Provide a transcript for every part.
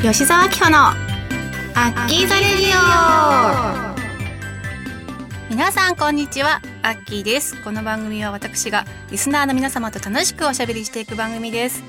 吉沢明穂のアッキーザレディオ。皆さんこんにちはアッキーです。この番組は私がリスナーの皆様と楽しくおしゃべりしていく番組です。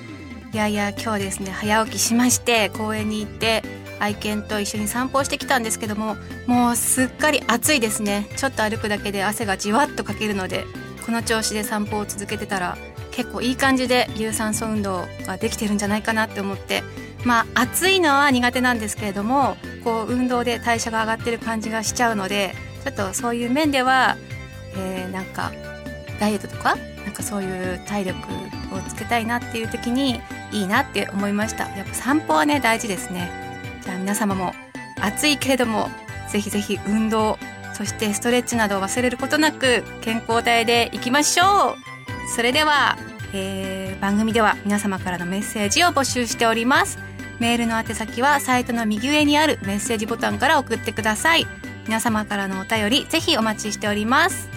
いやいや今日ですね早起きしまして公園に行って愛犬と一緒に散歩してきたんですけどももうすっかり暑いですね。ちょっと歩くだけで汗がじわっとかけるのでこの調子で散歩を続けてたら結構いい感じで有酸素運動ができてるんじゃないかなって思ってまあ暑いのは苦手なんですけれどもこう運動で代謝が上がってる感じがしちゃうのでちょっとそういう面では、えー、なんかダイエットとかなんかそういう体力をつけたいなっていう時にいいなって思いました。やっぱ散歩はね大事ですね。じゃあ皆様も暑いけれどもぜひぜひ運動そしてストレッチなどを忘れることなく健康体でいきましょう。それでは、えー、番組では皆様からのメッセージを募集しております。メールの宛先はサイトの右上にあるメッセージボタンから送ってください。皆様からのお便りぜひお待ちしております。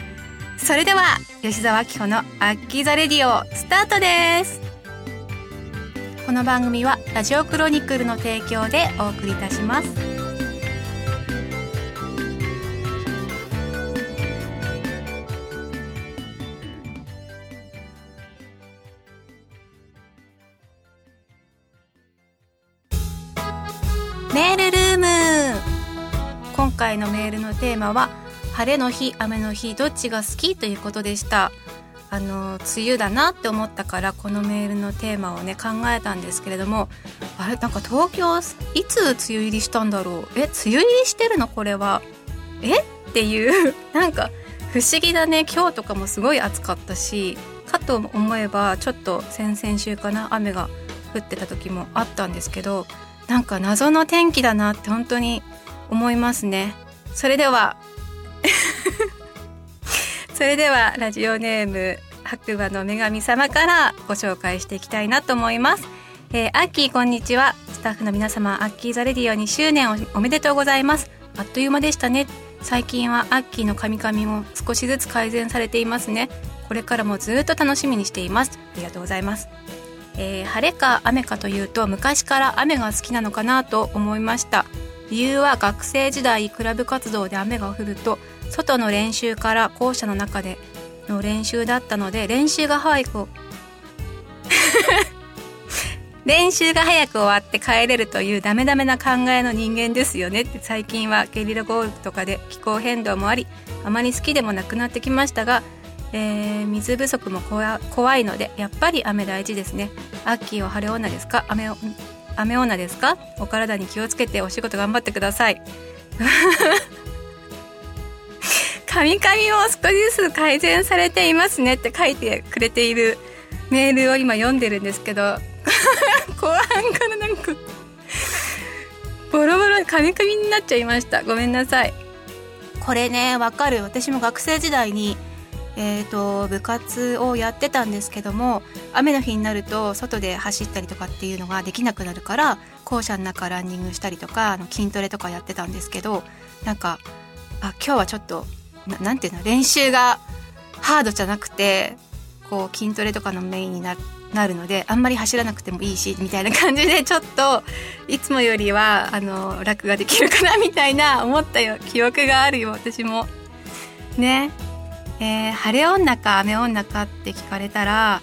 それでは吉澤明穂のアッキーザレディオスタートです。この番組はラジオクロニクルの提供でお送りいたします。回のメールのテーマは晴れの日雨の日どっちが好きということでした。あの梅雨だなって思ったからこのメールのテーマをね考えたんですけれどもあれなんか東京いつ梅雨入りしたんだろう？え梅雨入りしてるの？これは。え？っていう なんか不思議だね。今日とかもすごい暑かったしかと思えばちょっと先々週かな雨が降ってた時もあったんですけどなんか謎の天気だなって本当に思いますね。それでは それではラジオネーム白馬の女神様からご紹介していきたいなと思います、えー、アッキーこんにちは。スタッフの皆様アッキーザレディオ2周年おめでとうございます。あっという間でしたね。最近はアッキーのカミカミも少しずつ改善されていますね。これからもずっと楽しみにしています。ありがとうございます。えー、晴れか雨かというと昔から雨が好きなのかなと思いました。理由は学生時代クラブ活動で雨が降ると外の練習から校舎の中での練習だったので練習が早く 練習が早く終わって帰れるというダメダメな考えの人間ですよねって最近はゲリラ豪雨とかで気候変動もありあまり好きでもなくなってきましたがえー、水不足も怖いのでやっぱり雨大事ですね。アッキーは晴れ女ですか？雨雨女ですか？お体に気をつけてお仕事頑張ってください。カミカミも少しずつ改善されていますねって書いてくれているメールを今読んでるんですけど 後半からなんかボロボロカミカミになっちゃいました。ごめんなさい。これねわかる。私も学生時代にえーと、部活をやってたんですけども雨の日になると外で走ったりとかっていうのができなくなるから校舎の中ランニングしたりとかあの筋トレとかやってたんですけどなんかあ今日はちょっと何て言うの練習がハードじゃなくてこう筋トレとかのメインになるのであんまり走らなくてもいいしみたいな感じでちょっといつもよりはあの楽ができるかなみたいな思ったよ記憶があるよ私も。ねえー、晴れ女か雨女かって聞かれたら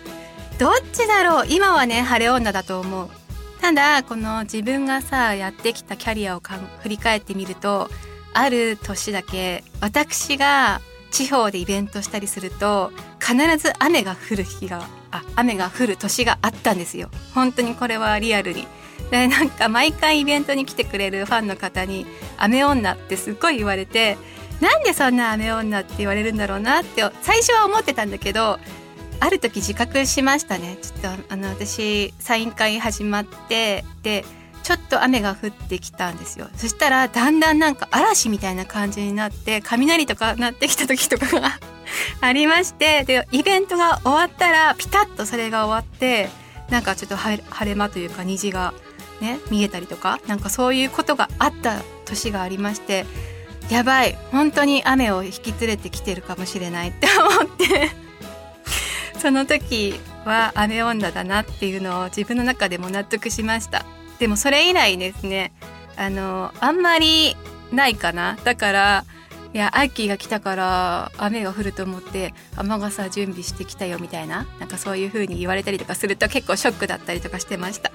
どっちだろう？今はね晴れ女だと思う。ただこの自分がさやってきたキャリアを振り返ってみるとある年だけ私が地方でイベントしたりすると必ず雨が降る日があ雨が降る年があったんですよ。本当にこれはリアルに。でなんか毎回イベントに来てくれるファンの方に「雨女」ってすっごい言われてなんでそんな雨女って言われるんだろうなって最初は思ってたんだけどある時自覚しましたね。ちょっとあの私サイン会始まってでちょっと雨が降ってきたんですよ。そしたらだんだんなんか嵐みたいな感じになって雷とか鳴ってきた時とかが ありましてでイベントが終わったらピタッとそれが終わってなんかちょっと晴れ間というか虹がね見えたりとかなんかそういうことがあった年がありましてやばい。本当に雨を引き連れてきてるかもしれないって思って。その時は雨女だなっていうのを自分の中でも納得しました。でもそれ以来ですねあのあんまりないかな。だからいやアッキーが来たから雨が降ると思って雨傘準備してきたよみたいななんかそういう風に言われたりとかすると結構ショックだったりとかしてました。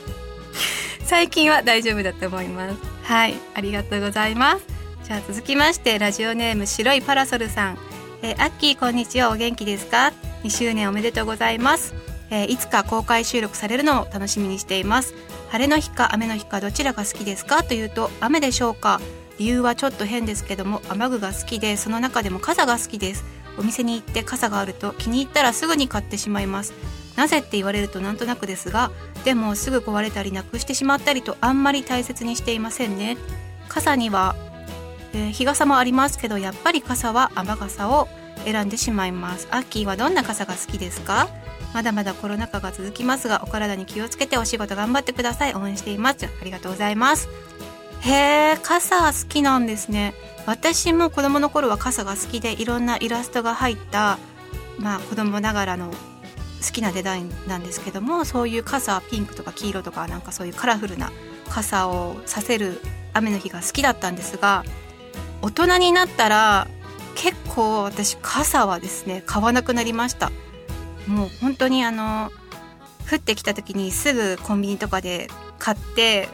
最近は大丈夫だと思います。はいありがとうございます。じゃあ続きましてラジオネーム白いパラソルさん、えー、アッキーこんにちは。お元気ですか？2周年おめでとうございます、えー、いつか公開収録されるのを楽しみにしています。晴れの日か雨の日かどちらが好きですか？というと雨でしょうか？理由はちょっと変ですけども雨具が好きでその中でも傘が好きです。お店に行って傘があると気に入ったらすぐに買ってしまいます。なぜって言われるとなんとなくですがでもすぐ壊れたりなくしてしまったりとあんまり大切にしていませんね。傘には、えー、日傘もありますけどやっぱり傘は雨傘を選んでしまいます。アッキーはどんな傘が好きですか？まだまだコロナ禍が続きますがお体に気をつけてお仕事頑張ってください。応援しています。ありがとうございます。へえ傘好きなんですね。私も子供の頃は傘が好きでいろんなイラストが入ったまあ子供ながらの好きなデザインなんですけどもそういう傘ピンクとか黄色とかなんかそういうカラフルな傘をさせる雨の日が好きだったんですが大人になったら結構私傘はですね買わなくなりました。もう本当にあの降ってきた時にすぐコンビニとかで買って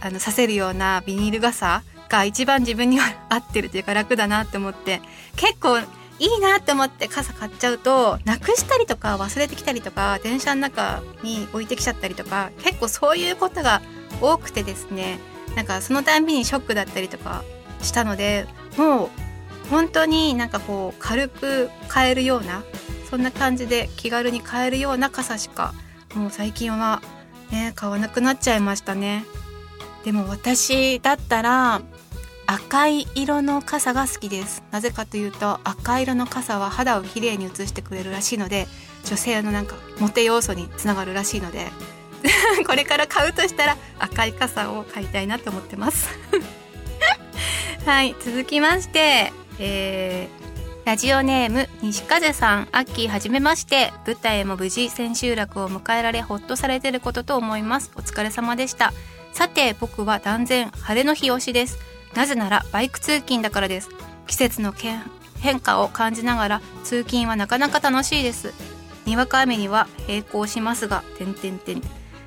あのさせるようなビニール傘が一番自分には合ってるというか楽だなって思って結構いいなって思って傘買っちゃうとなくしたりとか忘れてきたりとか電車の中に置いてきちゃったりとか結構そういうことが多くてですねなんかそのたんびにショックだったりとかしたのでもう本当になんかこう軽く買えるようなそんな感じで気軽に買えるような傘しかもう最近はね買わなくなっちゃいましたね。でも私だったら赤い色の傘が好きです。なぜかというと赤色の傘は肌をきれいに映してくれるらしいので女性のなんかモテ要素につながるらしいので これから買うとしたら赤い傘を買いたいなと思ってます。はい続きましてえー、ラジオネーム西風さん。アッキーはじめまして。舞台も無事千秋楽を迎えられほっとされてることと思います。お疲れ様でした。さて僕は断然晴れの日推しです。なぜならバイク通勤だからです。季節の変化を感じながら通勤はなかなか楽しいです。にわか雨には並行しますが点々点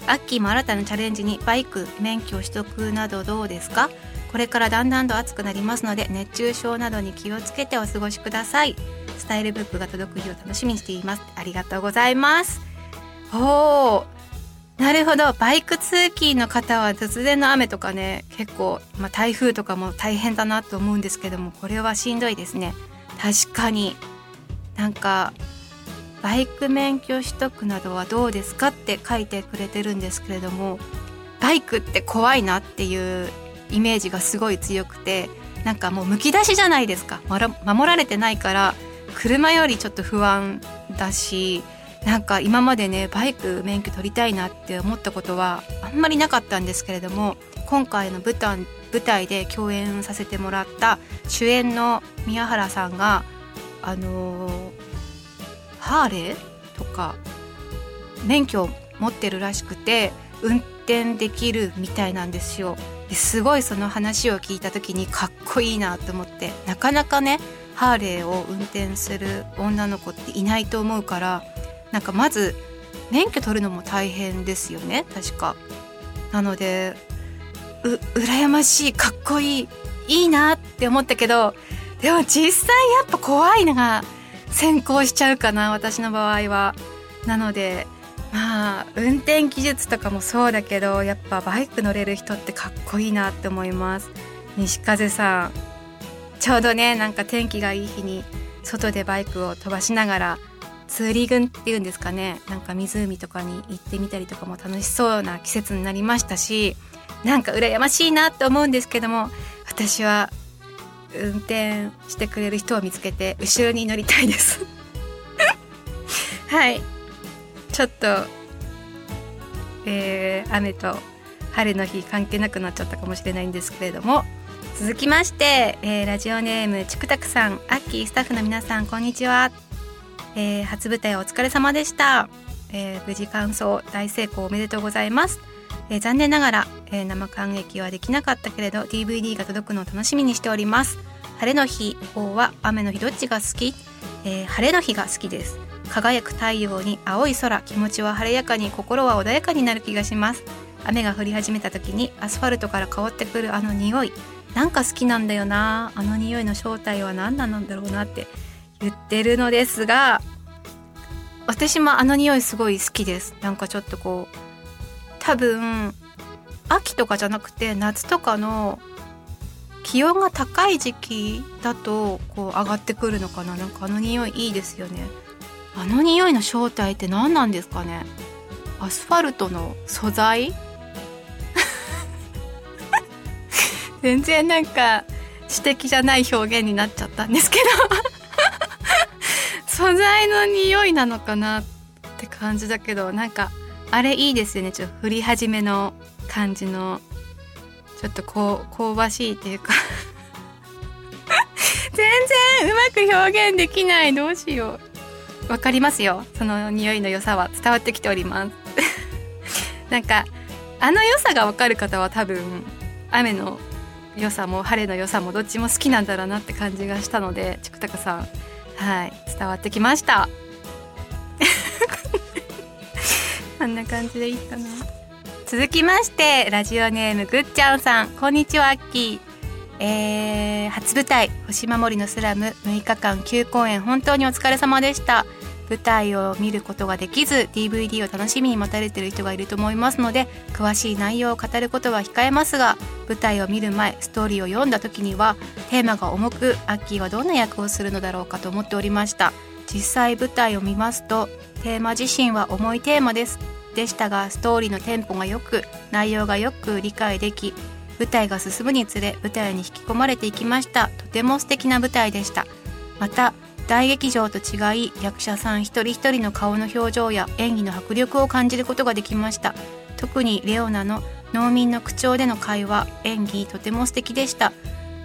アッキーも新たなチャレンジにバイク免許取得などどうですか？これからだんだんと暑くなりますので熱中症などに気をつけてお過ごしください。スタイルブックが届く日を楽しみにしています。ありがとうございます。おー。なるほど。バイク通勤の方は突然の雨とかね結構、まあ、台風とかも大変だなと思うんですけどもこれはしんどいですね。確かに。なんかバイク免許取得などはどうですかって書いてくれてるんですけれどもバイクって怖いなっていうイメージがすごい強くてなんかもうむき出しじゃないですか。守られてないから車よりちょっと不安だしなんか今までねバイク免許取りたいなって思ったことはあんまりなかったんですけれども今回の舞台舞台で共演させてもらった主演の宮原さんがあのー、ハーレーとか免許を持ってるらしくて運転できるみたいなんですよ。すごいその話を聞いた時にかっこいいなと思ってなかなかねハーレーを運転する女の子っていないと思うからなんかまず免許取るのも大変ですよね確か。なのでう羨ましいかっこいいいいなって思ったけどでも実際やっぱ怖いのが先行しちゃうかな私の場合は。なのでまあ運転技術とかもそうだけどやっぱバイク乗れる人ってかっこいいなって思います西風さんちょうどねなんか天気がいい日に外でバイクを飛ばしながらツーリングっていうんですかね。なんか湖とかに行ってみたりとかも楽しそうな季節になりましたしなんか羨ましいなって思うんですけども私は運転してくれる人を見つけて後ろに乗りたいです。はい。ちょっとえー、雨と晴れの日関係なくなっちゃったかもしれないんですけれども続きまして、えー、ラジオネームちくたくさんアッキースタッフの皆さんこんにちは。えー、初舞台お疲れ様でした、えー、無事完走大成功おめでとうございます。えー、残念ながら、えー、生感激はできなかったけれど DVD が届くのを楽しみにしております。晴れの日方は雨の日どっちが好き、えー、晴れの日が好きです。輝く太陽に青い空気持ちは晴れやかに心は穏やかになる気がします。雨が降り始めた時にアスファルトから香ってくるあの匂い。なんか好きなんだよな。あの匂いの正体は何なんだろうなって言ってるのですが私もあの匂いすごい好きです。なんかちょっとこう多分秋とかじゃなくて夏とかの気温が高い時期だとこう上がってくるのかな。なんかあの匂いいいですよね。あの匂いの正体って何なんですかね。アスファルトの素材？全然なんか詩的じゃない表現になっちゃったんですけど。素材の匂いなのかなって感じだけどなんかあれいいですよね。ちょっと降り始めの感じの。ちょっとこう香ばしいっていうか。全然うまく表現できない。どうしよう。わかりますよ。その匂いの良さは。伝わってきております。なんかあの良さがわかる方は多分雨の良さも晴れの良さもどっちも好きなんだろうなって感じがしたのでちくたかさん。はい伝わってきました。こんな感じでいいかな。続きましてラジオネームぐっちゃんさん。こんにちはアッキー。えー、初舞台「星守りのスラム」6日間9公演本当にお疲れ様でした。舞台を見ることができず DVD を楽しみに待たれてる人がいると思いますので詳しい内容を語ることは控えますが舞台を見る前ストーリーを読んだ時にはテーマが重くアッキーはどんな役をするのだろうかと思っておりました。実際舞台を見ますとテーマ自身は重いテーマです。でしたがストーリーのテンポがよく内容がよく理解でき舞台が進むにつれ舞台に引き込まれていきました。とても素敵な舞台でした。また大劇場と違い役者さん一人一人の顔の表情や演技の迫力を感じることができました。特にレオナの農民の口調での会話演技とても素敵でした。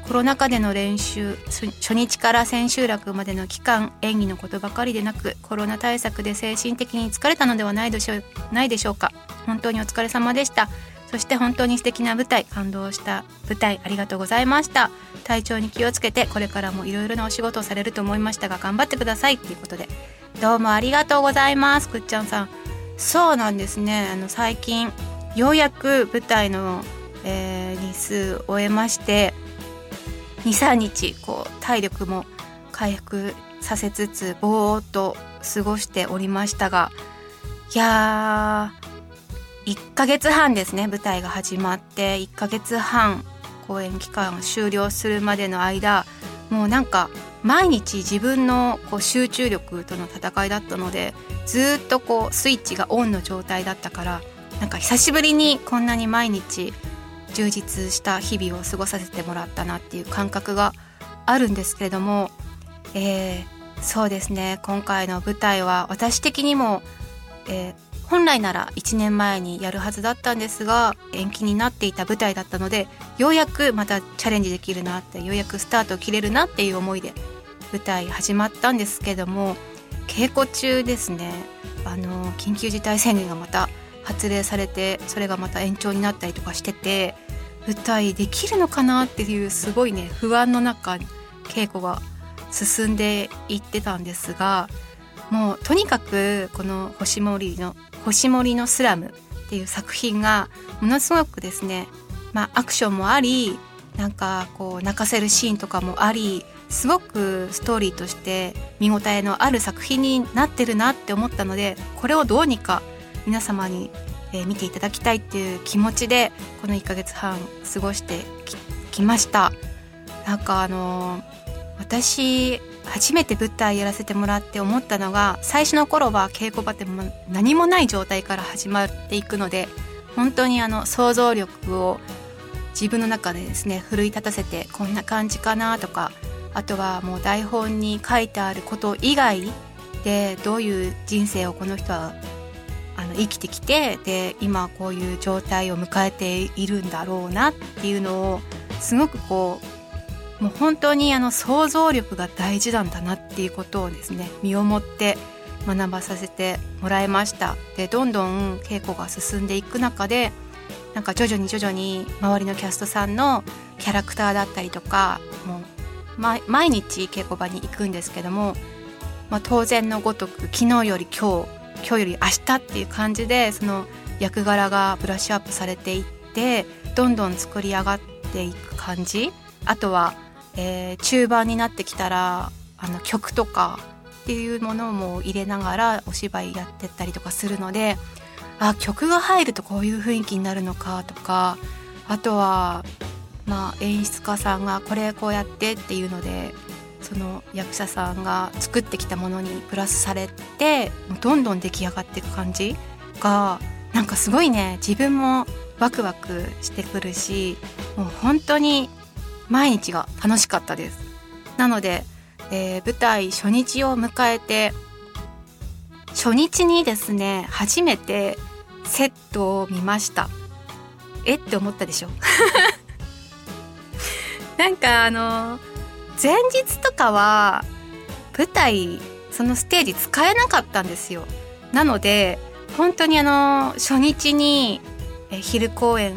コロナ禍での練習初日から千秋楽までの期間演技のことばかりでなくコロナ対策で精神的に疲れたのではないでしょうないでしょうか。本当にお疲れ様でした。そして本当に素敵な舞台感動した舞台ありがとうございました。体調に気をつけてこれからもいろいろなお仕事をされると思いましたが頑張ってください。っていうことでどうもありがとうございます。くっちゃんさん。そうなんですね。あの最近ようやく舞台の、えー、日数を終えまして23日こう体力も回復させつつぼーっと過ごしておりましたがいやー1ヶ月半ですね舞台が始まって。1ヶ月半公演期間終了するまでの間もうなんか毎日自分のこう集中力との戦いだったのでずっとこうスイッチがオンの状態だったからなんか久しぶりにこんなに毎日充実した日々を過ごさせてもらったなっていう感覚があるんですけれども、えー、そうですね。今回の舞台は私的にも、えー、本来なら1年前にやるはずだったんですが延期になっていた舞台だったのでようやくまたチャレンジできるなってようやくスタートを切れるなっていう思いで舞台始まったんですけども稽古中ですね。あの緊急事態宣言がまた発令されてそれがまた延長になったりとかしてて舞台できるのかなっていうすごいね不安の中稽古が進んでいってたんですがもうとにかくこの星森の星森のスラムっていう作品がものすごくですね、まあ、アクションもありなんかこう泣かせるシーンとかもありすごくストーリーとして見応えのある作品になってるなって思ったのでこれをどうにか皆様に、見ていただきたいっていう気持ちでこの1ヶ月半過ごしてきました。なんかあの、私初めて舞台やらせてもらって思ったのが最初の頃は稽古場って何もない状態から始まっていくので本当にあの想像力を自分の中でですね奮い立たせてこんな感じかなとかあとはもう台本に書いてあること以外でどういう人生をこの人はあの生きてきてで今こういう状態を迎えているんだろうなっていうのをすごくこうもう本当にあの想像力が大事なんだなっていうことをですね身をもって学ばさせてもらいました。でどんどん稽古が進んでいく中でなんか徐々に徐々に周りのキャストさんのキャラクターだったりとかもう毎日稽古場に行くんですけども、まあ、当然のごとく昨日より今日今日より明日っていう感じでその役柄がブラッシュアップされていってどんどん作り上がっていく感じ。あとは、えー、中盤になってきたらあの曲とかっていうものも入れながらお芝居やってったりとかするのであ曲が入るとこういう雰囲気になるのかとかあとはまあ演出家さんがこれこうやってっていうのでその役者さんが作ってきたものにプラスされてどんどん出来上がっていく感じがなんかすごいね自分もワクワクしてくるしもう本当に毎日が楽しかったです。なので、えー、舞台初日を迎えて初日にですね初めてセットを見ました。えって思ったでしょ？なんかあの前日とかは舞台そのステージ使えなかったんですよ。なので本当にあの初日に昼公演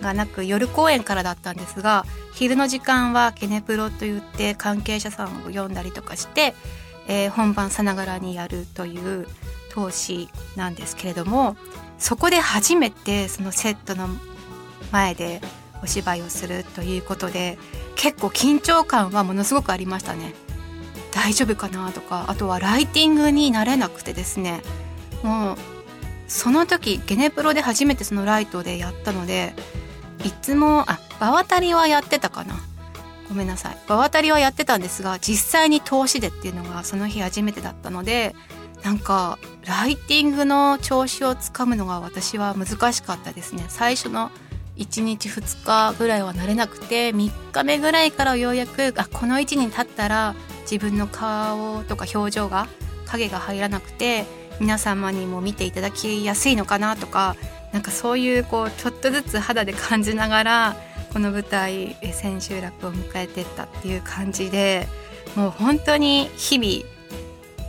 がなく夜公演からだったんですが昼の時間はケネプロといって関係者さんを読んだりとかして、えー、本番さながらにやるという投資なんですけれどもそこで初めてそのセットの前でお芝居をするということで結構緊張感はものすごくありましたね。大丈夫かなとかあとはライティングになれなくてですね。もうその時ゲネプロで初めてそのライトでやったのでいつもあ場渡りはやってたかな。ごめんなさい。場渡りはやってたんですが実際に通しでっていうのがその日初めてだったのでなんかライティングの調子をつかむのが私は難しかったですね。最初の1日2日ぐらいは慣れなくて3日目ぐらいからようやくあこの位置に立ったら自分の顔とか表情が影が入らなくて皆様にも見ていただきやすいのかなとかなんかそういうこうちょっとずつ肌で感じながらこの舞台千秋楽を迎えてったっていう感じでもう本当に日々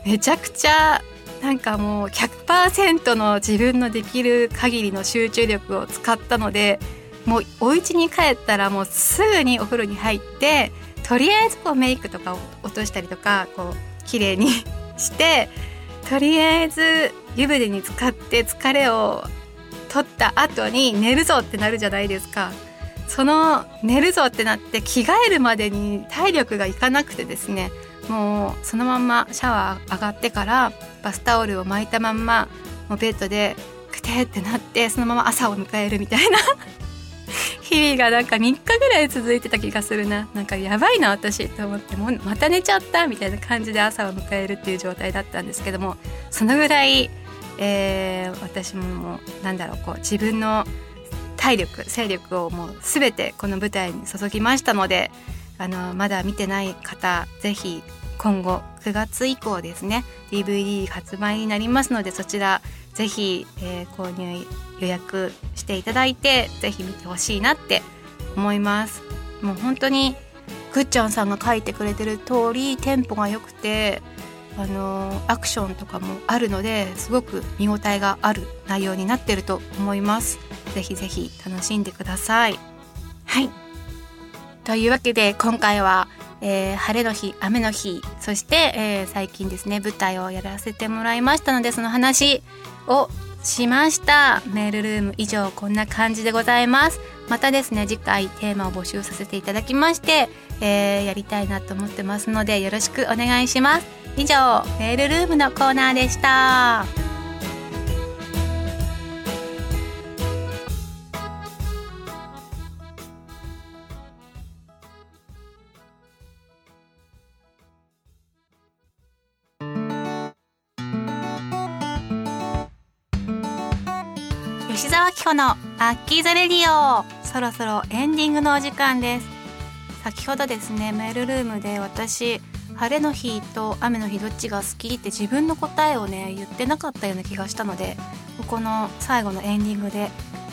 めちゃくちゃなんかもう100%の自分のできる限りの集中力を使ったのでもうお家に帰ったらもうすぐにお風呂に入ってとりあえずこうメイクとかを落としたりとかこう綺麗にしてとりあえず湯船に浸かって疲れを取った後に寝るぞってなるじゃないですか。その寝るぞってなって着替えるまでに体力がいかなくてですねもうそのまんまシャワー上がってからバスタオルを巻いたまんまもうベッドでクテってなってそのまま朝を迎えるみたいな 日々がなんか3日ぐらい続いてた気がするななんかやばいな私と思ってもまた寝ちゃったみたいな感じで朝を迎えるっていう状態だったんですけどもそのぐらい、えー、私ももうなんだろうこう自分の体力勢力をもう全てこの舞台に注ぎましたのであのまだ見てない方ぜひ今後9月以降ですね DVD 発売になりますのでそちらぜひ、えー、購入予約していただいてぜひ見てほしいなって思います。もう本当にぐっちゃんさんが書いてくれてる通りテンポが良くてあのアクションとかもあるのですごく見応えがある内容になってると思います。ぜひぜひ楽しんでください。はい。というわけで今回は、えー、晴れの日雨の日そして、えー、最近ですね舞台をやらせてもらいましたのでその話をしました。メールルーム以上こんな感じでございます。またですね次回テーマを募集させていただきまして、えー、やりたいなと思ってますのでよろしくお願いします。以上メールルームのコーナーでした。吉沢紀子のアッキーザレディオ。そろそろエンディングのお時間です。先ほどですねメールルームで私晴れの日と雨の日どっちが好きって自分の答えをね言ってなかったような気がしたのでここの最後のエンディングで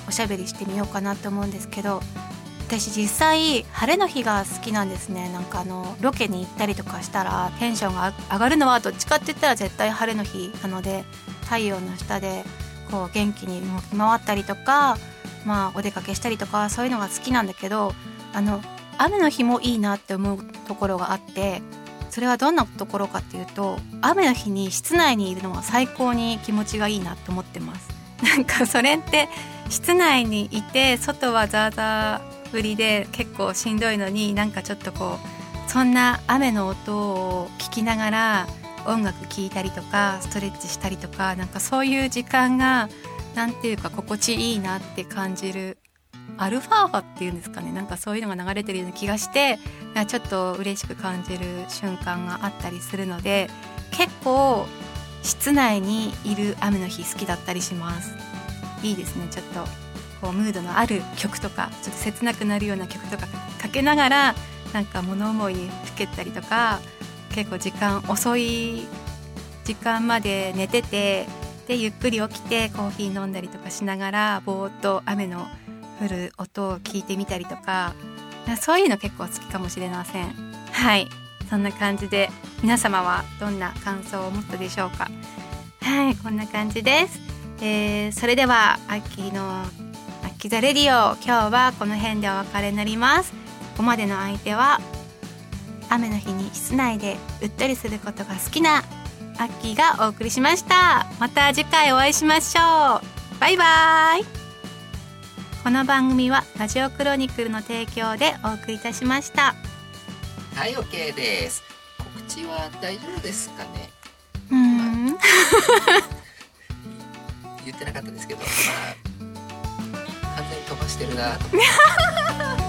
おしゃべりしてみようかなって思うんですけど私実際晴れの日が好きなんですね。なんかあのロケに行ったりとかしたらテンションが上がるのはどっちかって言ったら絶対晴れの日なので太陽の下でこう元気に動き回ったりとかまあお出かけしたりとかそういうのが好きなんだけどあの雨の日もいいなって思うところがあってそれはどんなところかっていうと雨の日に室内にいるのは最高に気持ちがいいなって思ってます。なんかそれって室内にいて外はザーザー降りで結構しんどいのになんかちょっとこうそんな雨の音を聞きながら音楽聴いたりとかストレッチしたりとかなんかそういう時間が何ていうか心地いいなって感じるアルファ波っていうんですかね。なんかそういうのが流れてるような気がしてちょっと嬉しく感じる瞬間があったりするので結構室内にいる雨の日好きだったりします。いいですね。ちょっとこうムードのある曲とかちょっと切なくなるような曲とかかけながらなんか物思いにふけたりとか結構時間遅い時間まで寝ててでゆっくり起きてコーヒー飲んだりとかしながらぼーっと雨の降る音を聞いてみたりとかそういうの結構好きかもしれません。はい。そんな感じで皆様はどんな感想を持ったでしょうか？はいこんな感じです、えー、それでは秋の秋ザレディオ今日はこの辺でお別れになります。ここまでの相手は雨の日に室内でうっとりすることが好きなアッキーがお送りしました。また次回お会いしましょう。バイバイこの番組はラジオクロニクルの提供でお送りいたしました。はい OK です。告知は大丈夫ですかね？うん、まあ、言ってなかったですけどまあ完全に飛ばしてるなと